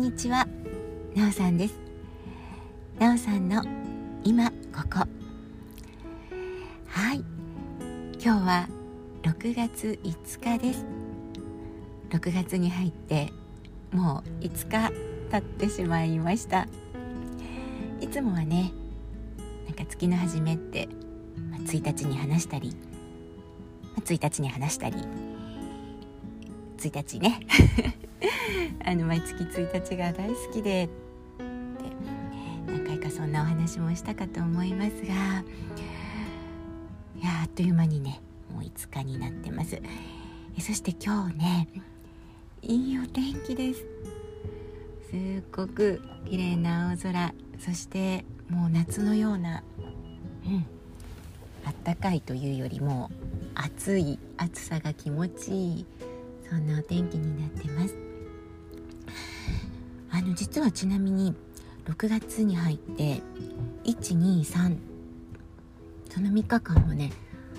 んにちは。なおさんです。なおさんの今ここ。はい。今日は6月5日です。6月に入ってもう5日経ってしまいました。いつもはねなんか月の初めって、まあ、1日に話したり、まあ、1日に話したり1日ね。あの毎月1日が大好きで何回かそんなお話もしたかと思いますがいやあっという間にねもう5日になってます。えそして今日ねいいお天気です。すっごく綺麗な青空。そしてもう夏のようなうんあったかいというよりも暑い暑さが気持ちいいそんなお天気になってます。あの実はちなみに6月に入って123その3日間もね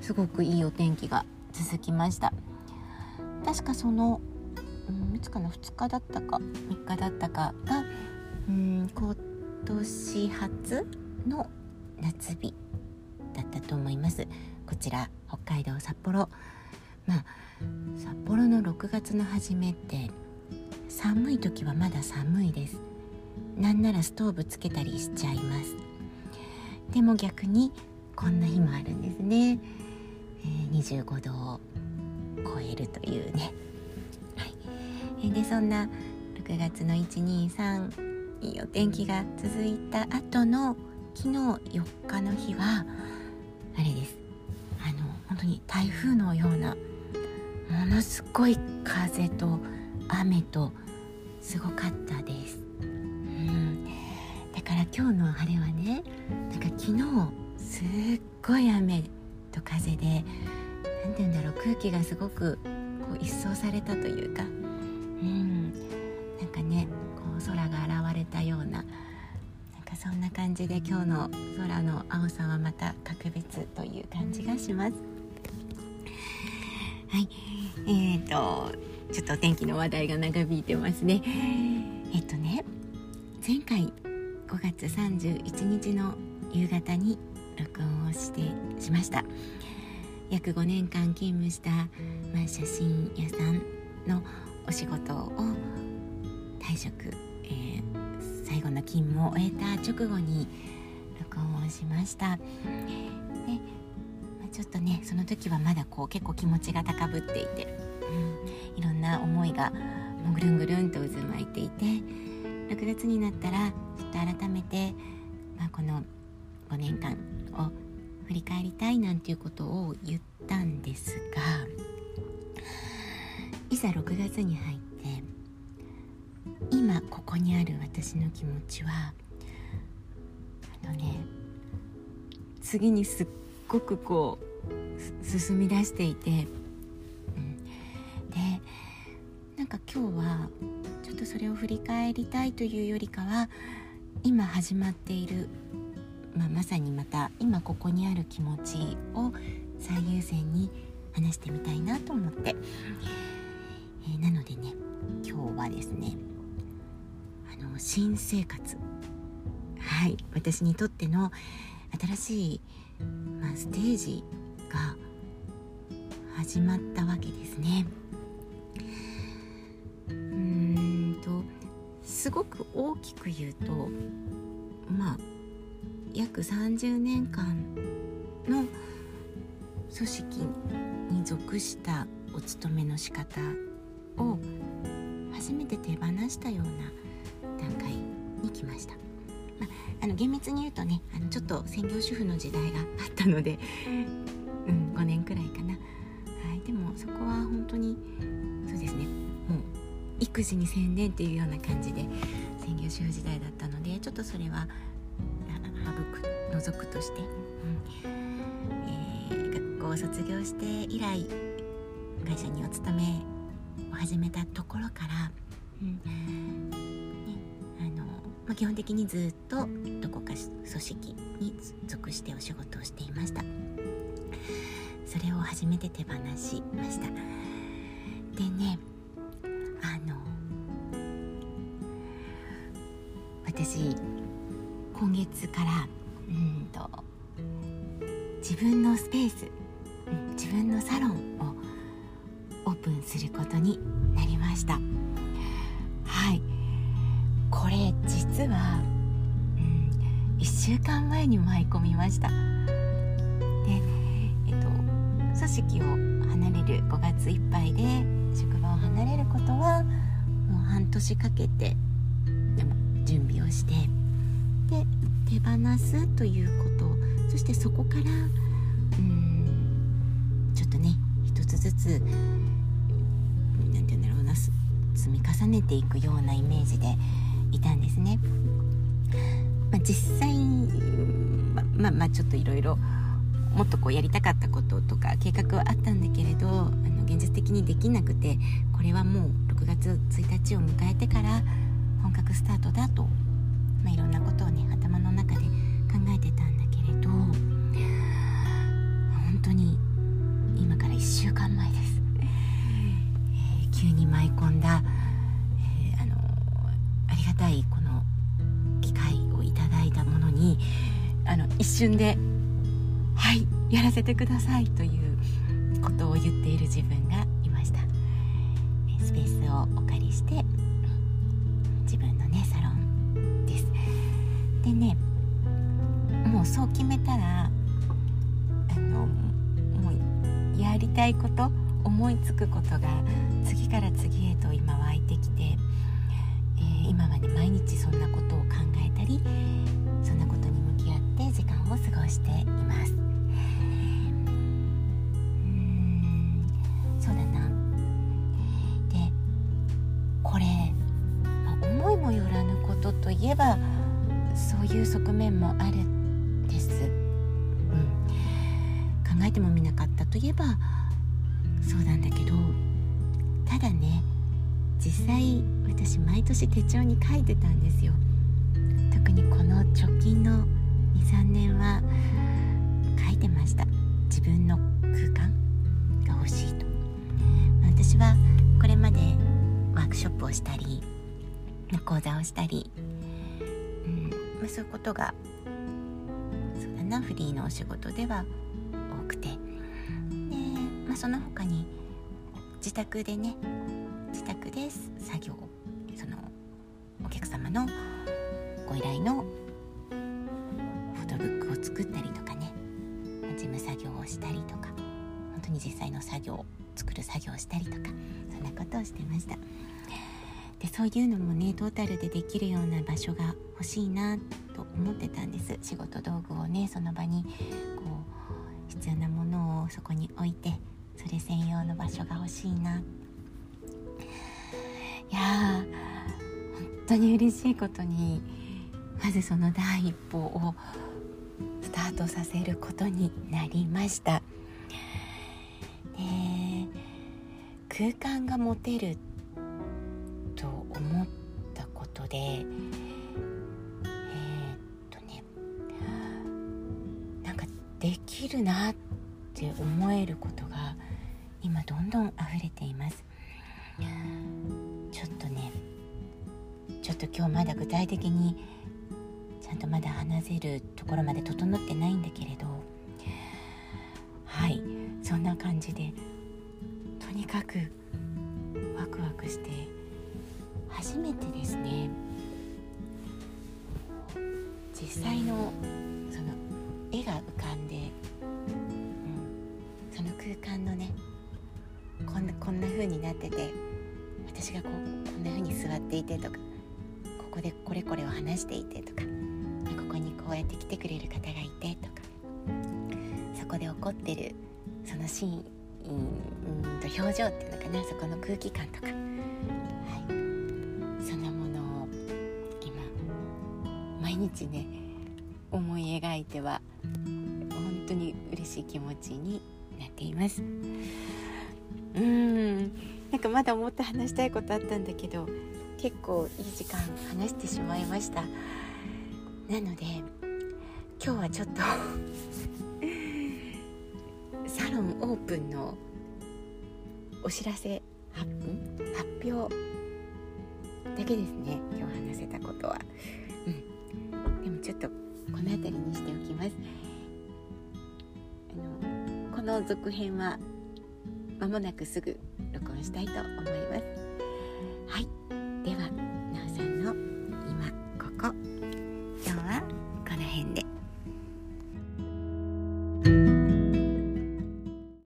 すごくいいお天気が続きました。確かその、うん、いつかな2日だったか3日だったかが、うん、今年初の夏日だったと思います。こちら北海道札幌。まあ札幌の6月の初めって寒い時はまだ寒いです。なんならストーブつけたりしちゃいます。でも逆にこんな日もあるんですね、えー、25度を超えるというね、はい、でそんな6月の123いいお天気が続いた後の昨日4日の日はあれです。あの本当に台風のようなものすごい風と雨とすごかったです、うん、だから今日の晴れはねなんか昨日すっごい雨と風で何て言うんだろう空気がすごくこう一掃されたというか、うん、なんかねこう空が現れたようななんかそんな感じで今日の空の青さはまた格別という感じがします。はい。えーと、ちょっとお天気の話題が長引いてますね。えっとね前回5月31日の夕方に録音をしてしました。約5年間勤務した、まあ、写真屋さんのお仕事を退職、えー、最後の勤務を終えた直後に録音をしました。でまちょっとねその時はまだこう結構気持ちが高ぶっていて、うん、いろんな思いがもうぐるんぐるんと渦巻いていて6月になったらちょっと改めて、まあ、この5年間を振り返りたいなんていうことを言ったんですがいざ6月に入って今ここにある私の気持ちはあのね次にすっごくこう進み出していて、今日はちょっとそれを振り返りたいというよりかは今始まっている、まあ、まさにまた今ここにある気持ちを最優先に話してみたいなと思って、えー、なのでね今日はですねあの新生活はい私にとっての新しいまあ、ステージが始まったわけですね。とすごく大きく言うとまあ約30年間の組織に属したお勤めの仕方を初めて手放したような段階に来ました。まあ、あの厳密に言うとねあのちょっと専業主婦の時代があったので、うん、5年くらいかな、はい、でもそこは本当に育児に専念っていうような感じで専業主婦時代だったのでちょっとそれは省く除くとして、うん。えー、学校を卒業して以来会社にお勤めを始めたところから、うん。まあ、基本的にずっとどこか組織に属してお仕事をしていました。それを初めて手放しました。でね月からうんと自分のスペース、自分のサロンをオープンすることになりました。はい。これ実は、うん、1週間前に舞い込みました。でえっと組織を離れる5月いっぱいで職場を離れることはもう半年かけてでも準備をしてで手放すということそしてそこからうんちょっとね一つずつ何て言うんだろうな積み重ねていくようなイメージでいたんですね。まあ、実際ままあまあちょっといろいろもっとこうやりたかったこととか計画はあったんだけれどあの現実的にできなくてこれはもう6月1日を迎えてから本格スタートだと、まあ、いろんなことをね頭の中で考えてたんだけれど本当に今から1週間前です、えー、急に舞い込んだ、えー、あのありがたいこの機会をいただいたものにあの一瞬で「はいやらせてください」ということを言っている自分がいました。スペースをお借りして自分のねサロンでねもうそう決めたらあのもうやりたいこと思いつくことが次から次へと今湧いてきて、えー、今はね毎日そんなことを考えたりそんなことに向き合って時間を過ごしています。うんそうだな。でこれもよらぬことといえばいう側面もあるんです、うん、考えてもみなかったといえばそうなんだけどただね実際私毎年手帳に書いてたんですよ。特にこの直近の23年は書いてました。自分の空間が欲しいと。私はこれまでワークショップをしたり講座をしたり、うんまあ、そういうことがそうだなフリーのお仕事では多くてで、まあ、その他に自宅でね自宅で作業そのお客様のご依頼のフォトブックを作ったりとかね事務作業をしたりとか本当に実際の作業作る作業をしたりとかそんなことをしてました。でそういうのもねトータルでできるような場所が欲しいなと思ってたんです仕事道具をねその場にこう必要なものをそこに置いてそれ専用の場所が欲しいないやー本当に嬉しいことにまずその第一歩をスタートさせることになりました。空間が持てる思ったことでえー、っとねなんかできるなって思えることが今どんどん溢れています。ちょっとねちょっと今日まだ具体的にちゃんとまだ話せるところまで整ってないんだけれどはいそんな感じでとにかくワクワクして初めてですね。実際のその絵が浮かんで、うん、その空間のねこんなこんな風になってて私がこうこんな風に座っていてとかここでこれこれを話していてとかここにこうやって来てくれる方がいてとかそこで起こってるそのシーンうんと表情っていうのかなそこの空気感とか。毎日ね思い描いては本当に嬉しい気持ちになっています。うん。なんかまだもっと話したいことあったんだけど結構いい時間話してしまいました。なので今日はちょっとサロンオープンのお知らせ発表だけですね今日話せたことは。ちょっとこの辺りにしておきます。あのこの続編は間もなくすぐ録音したいと思います。